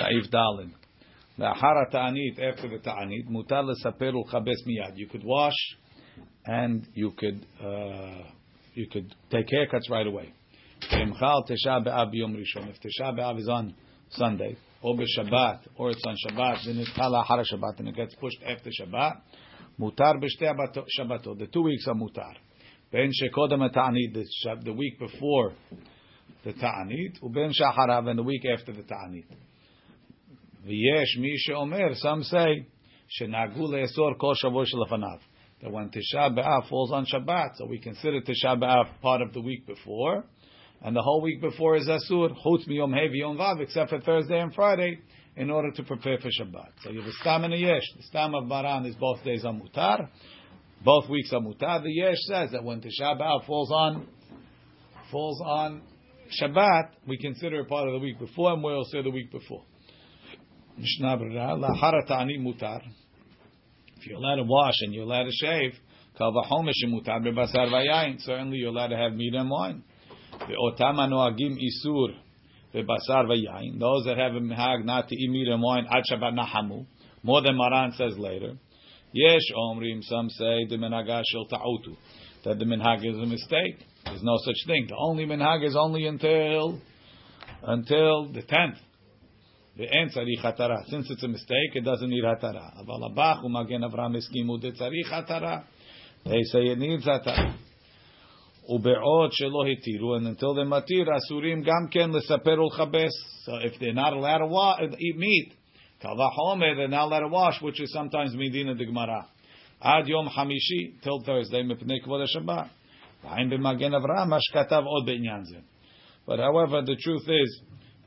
Saif Dalin. לאחר התענית, after the ta'anit, מותר לספר ולכבס מיד. You could wash and you could uh, you could take haircuts right away. Imchal Tesha B'Av Yom Rishon. If Tesha B'Av is on Sunday, or Shabbat, or it's on Shabbat, then it's Kala Hara Shabbat, and it gets pushed after Shabbat. Mutar B'Shtei Shabbatot. The two weeks are mutar. Ben Shekodem Ta'anit, the week before the Ta'anit, uben Shaharav, and the week after the Ta'anit. V'yesh mi she'omer, some say, she'nagu le'esor kol. That when Tisha B'Av falls on Shabbat, so we consider Tisha B'Av part of the week before, and the whole week before is Asur, chutz miyom hevi yom vav, except for Thursday and Friday, in order to prepare for Shabbat. So you have a stam and a yesh. The stam of Maran is both days are mutar, both weeks are mutar. The yesh says that when Tisha B'Av falls on falls on Shabbat, we consider it part of the week before, and we'll say the week before. Mishnah lahara ta'ani mutar. If you're allowed to wash and you're allowed to shave, kavahomish mutar bebasar vayayin. Certainly, you're allowed to have meat and wine. The otama noagim isur bebasar vayayin. Those that have a mihag not to eat meat and wine ad Shabbat nahamu. More than Maran says later. Yesh omrim. Some say the minhag shel ta'utu. That the minhag is a mistake. There's no such thing. The only minhag is only until until the tenth. The answer hatara. Since it's a mistake, it doesn't need hatara. Aval abach umagen Avram eskimu de tzarich hatara. They say it needs hatara. Ube'od shelo hitiru, and until they matir, asurim gam ken lesaper ulchabes. So if they're not allowed to wa- eat meat, kavahomer, they're not allowed to wash, which is sometimes midina de gemara. Ad yom hamishi, till Thursday, mepnei kvod Shabbat. V'ayin b'magen Avram, ashkatav od be'inyan But however, the truth is,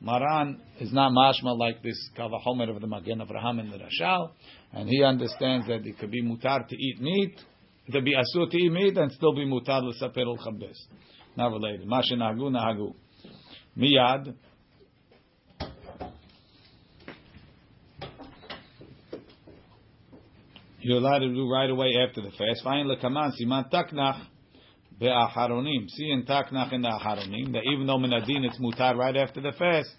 Maran is not mashma like this kavahomer of the Magen Avraham and the Rashal, and he understands that it could be mutar to eat meat, to be asur to eat meat, and still be mutar l'saper al chabes. Not related. Mashin nagu nahagu. Miyad. You're allowed to do right away after the fast. Fine lekaman siman taknach be'aharonim. See in taknach in the aharonim that even though minadin it's mutar right after the fast,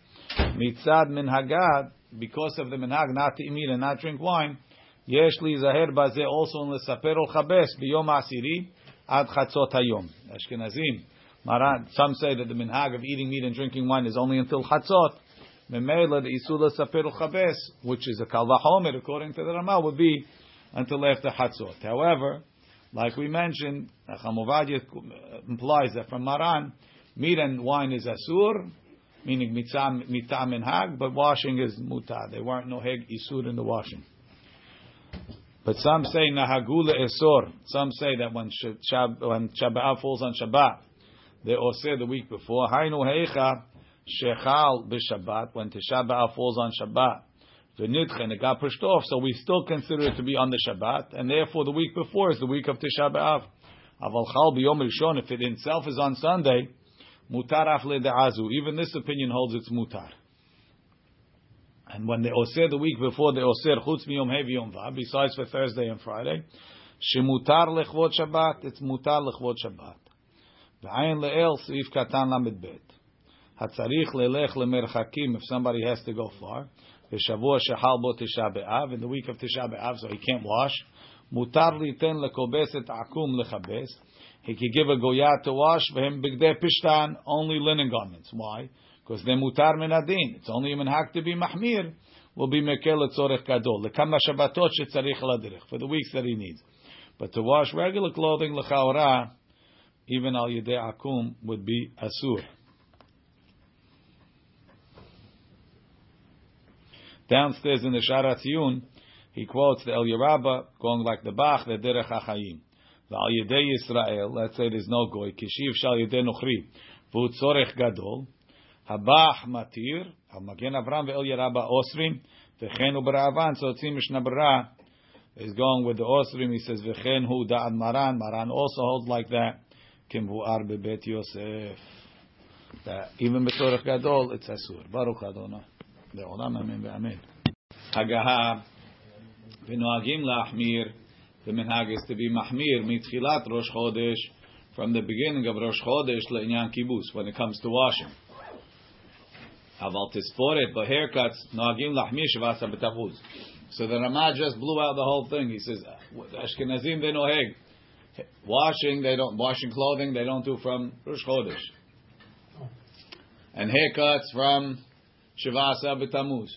mitzad minhagad because of the minhag not to eat meat and not drink wine. Yesh li zaher baze also in lesaper ol chabes biyom asiri ad chatzot hayom. Ashkenazim. Maran, some say that the minhag of eating meat and drinking wine is only until chatzot. Memela the isula saper ol chabes, which is a kalvahomer according to the Rama, would be until after Hatzot. However, like we mentioned, Chamovadia implies that from Maran, meat and wine is asur, meaning mitzah and hag, but washing is mutar. They weren't no heg isur in the washing. But some say nahagula esor. Some say that when Shab, when Shabbat falls on Shabbat, they osir the week before. Hainu heicha shechal b'Shabbat when Tisha B'av falls on Shabbat the nidchen, it got pushed off, so we still consider it to be on the Shabbat, and therefore the week before is the week of Tisha B'Av. Aval if it itself is on Sunday, mutar afle de'azu. Even this opinion holds it's mutar. And when they osir the week before, they osir chutz miyom hevi yom besides for Thursday and Friday, shemutar lechvot Shabbat, it's mutar lechvot Shabbat. V'ayin le'el, sif katan lamed bet. Hatzarich lelech lemerchakim, if somebody has to go far, V'shavua shechal bo Tisha B'Av, in the week of Tisha B'Av, so he can't wash. Mutar liten lekobeset akum lechabes. He could give a goya to wash for him bigdei pishtan, only linen garments. Why? Because they're mutar minadin. It's only minhag to be mahmir. Will be mekel letzorech gadol. Lekama shabbatot shetzarich ladirich for the weeks that he needs. But to wash regular clothing lechaora, even al yedei akum would be asur. Downstairs in the Sharat Yun, he quotes the El Yerabba going like the Bach, the Derech HaChayim. The Al Yedei Yisrael, let's say there's no goy, Kishiv Shal Yedei Nuchri, V'u Tzorech Gadol, Habach Matir, Al Magen Avram ve'El Yerabba Osrim, V'chen Hu B'Ra'avan, so it seems Mishnah B'Ra is going with the Osrim, he says, V'chen Hu Da'ad Maran, Maran also holds like that, Kim Vu'ar Be'bet Yosef. That even B'Tzorech Gadol, it's Asur. Baruch Adonai. לעולם אמן ואמן. הגהה, ונוהגים להחמיר, the minhag is to be mahmir mitchilat Rosh Chodesh from the beginning of Rosh Chodesh le'inyan kibbutz when it comes to washing. Aval tisporet, but haircuts noagim lahmir shavasa b'tavuz. So the Ramah just blew out the whole thing. He says Ashkenazim v'noheg. Washing, they don't washing clothing. They don't do from Rosh Chodesh, and haircuts from Shavasa betamuz.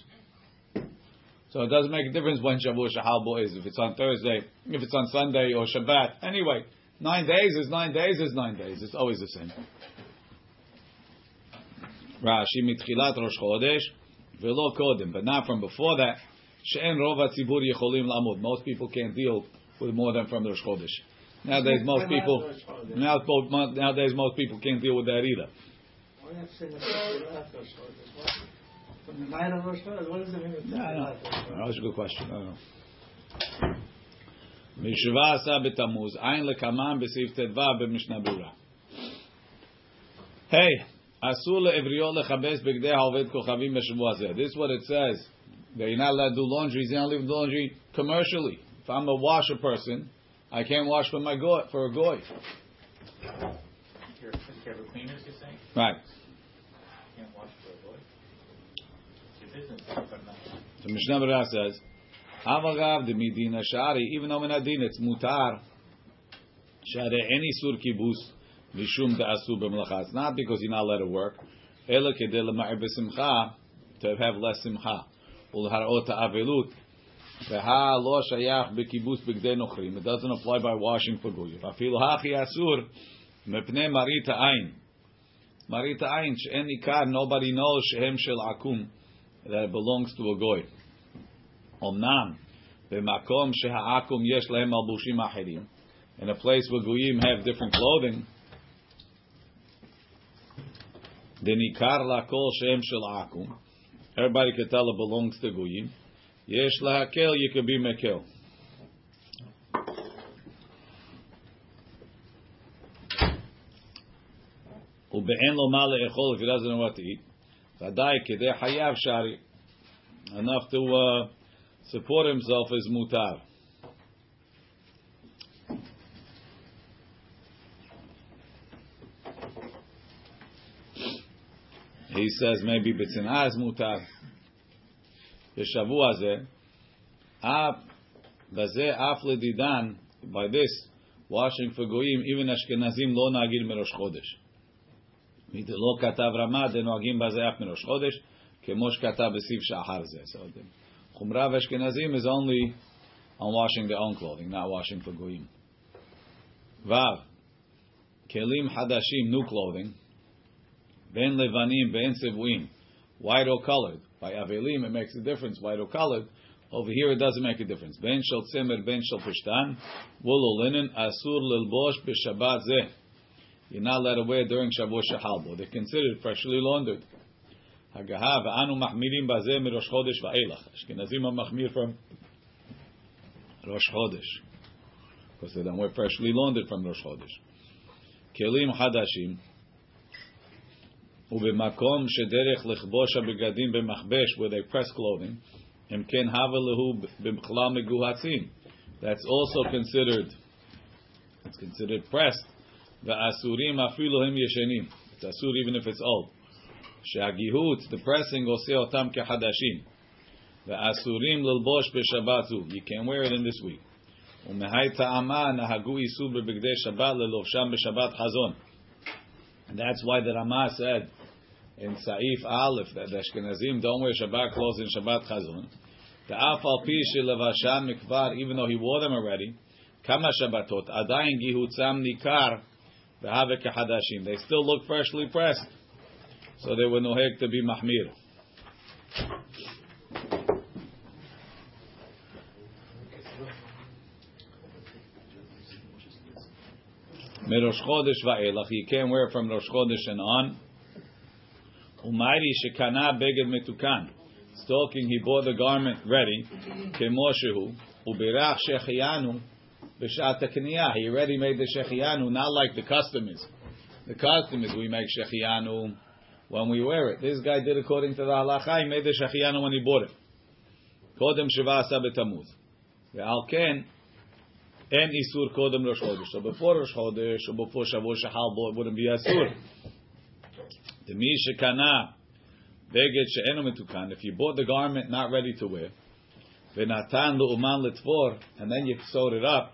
So it doesn't make a difference when Shavuot Shahalbo is, if it's on Thursday, if it's on Sunday or Shabbat. Anyway, nine days is nine days is nine days. It's always the same. Rashi mitchilat Rosh Chodesh velo kodim, but not from before that. She'en rov tzibur yecholim lamud. Most people can't deal with more than from Rosh Chodesh. Nowadays, most people nowadays most people can't deal with that either. From the night of Rosh Hashanah, what does it mean? No, no. no, that's a good question. I don't know. Mishva asa betamuz, ein lekaman b'siv tedva b'mishna bura. Hey, asur le'evriyot lechabes b'gdei ha'oved kochavim b'shavua zeh. This is what it says. They're not allowed to do laundry. They're not allowed to do laundry commercially. If I'm a washer person, I can't wash for my goy, for a goy. Right. So Mishnah Berurah says, Avagav de midina shari, even though in adin it's mutar, shari any sur kibus, mishum de asu b'melacha. It's not because you're not allowed to work, ela kedei lema'ir b'simcha, to have less simcha. Ulharot avelut, veha lo shayach b'kibus b'gdei nochrim. It doesn't apply by washing for goyim. Afilu hachi asur, mepnei marita ayin. Marita ayin, she'en ikar, nobody knows shehem shel akum, that it belongs to a goy. Omnam, b'makom sheha'akum yesh lehem albushim achirim. In a place where goyim have different clothing, denikar lakol shem shel akum. Everybody can tell it belongs to goyim. Yesh lahakel, you can be mekel. Ube'en lo ma le'echol, if he doesn't know what to eat. ודאי כדי חייב שרי, enough to uh, support himself is mutar. He says maybe b'tzina is mutar. בשבוע הזה, אף, בזה אף לדידן, by this, washing for goyim, even אשכנזים לא נהגים מראש חודש. לא כתב רמה, דנוהגים בזה אף מראש חודש, כמו שכתב בסעיף שאחר זה. So, the, Chumra Ashkenazim is only on washing their own clothing, not washing for goyim. Vav, kelim hadashim, new clothing. Ben levanim, ben sevuim, white or colored. By avelim, it makes a difference, white or colored. Over here, it doesn't make a difference. Ben shel tzemer, ben shel pishtan, wool or linen, asur lilbosh b'shabbat zeh. You're not allowed to wear during Shavuot Shehalbo. They're considered freshly laundered. הגהה, ואנו מחמירים בזה מראש חודש ואילך. אשכנזים are מחמיר from ראש חודש. Because they don't wear freshly laundered from ראש חודש. כלים חדשים, ובמקום שדרך לכבוש הבגדים במכבש, where they press clothing, הם כן הווה להו בכלל מגוהצים. That's also considered, it's considered pressed. והאסורים אפילו הם ישנים. It's asur even if it's old. שהגיהות, the pressing, עושה אותם כחדשים. ואסורים ללבוש בשבת זו. You can wear it in this week. ומהי טעמה נהגו איסור בבגדי שבת ללובשם בשבת חזון. And that's why the Rama said in Saif Aleph that the Ashkenazim don't wear Shabbat clothes in Shabbat Chazon. The Afal Pi Levashan Mikvar, even though he wore them already, Kama Shabbatot, Adayin Gihutzam Nikar, V'have Kehadashim. they still look freshly pressed. So they were nohek to be mahmir. Merosh Chodesh va'elach, you can't wear from Rosh and on. Umayri shekana beged metukan. Stalking, he bought the garment ready. Kemoshehu. Ubirach shechianu. Hakniyah. He already made the shechianu, not like the custom is. The custom is we make shechianu when we wear it. This guy did according to the halacha. He made the shechianu when he bought it. Kodem Shiva Asa B'Tamuz. Ve'al ken, en isur kodem Rosh Chodesh. So before Rosh Chodesh or before Shavuot Shahal, it wouldn't be asur. The mi shekana Beged she'enu metukan. If you bought the garment not ready to wear, v'natan lu'uman litfor, and then you sewed it up,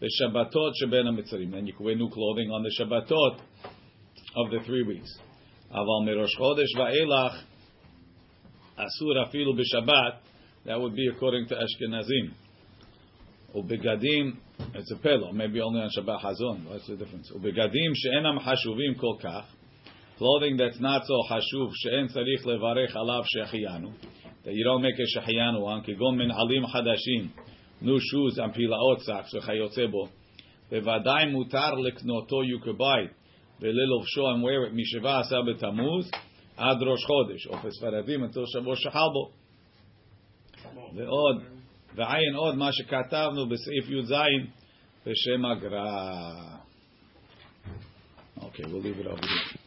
בשבתות שבין המצרים. And you can wear new clothing on the Shabbatot of the three weeks. אבל מראש חודש ואילך אסור אפילו בשבת. That would be according to Ashkenazim. ובגדים, it's a pillow, maybe only on Shabbat Hazon. What's the difference? ובגדים שאינם חשובים כל כך, clothing that's not so חשוב, שאין צריך לברך עליו שהחיינו, that you don't make a שהחיינו on, כגון מנעלים חדשים, new shoes and פילאות socks וכיוצא בו, בוודאי מותר לקנותו you could buy, וללובשו and wear it משבע עשר בתמוז עד ראש חודש, או בספרדים until שבוע שחל בו. ועוד, ועין עוד מה שכתבנו בסעיף י"ז בשם הגר"א. Okay, we'll leave it over here.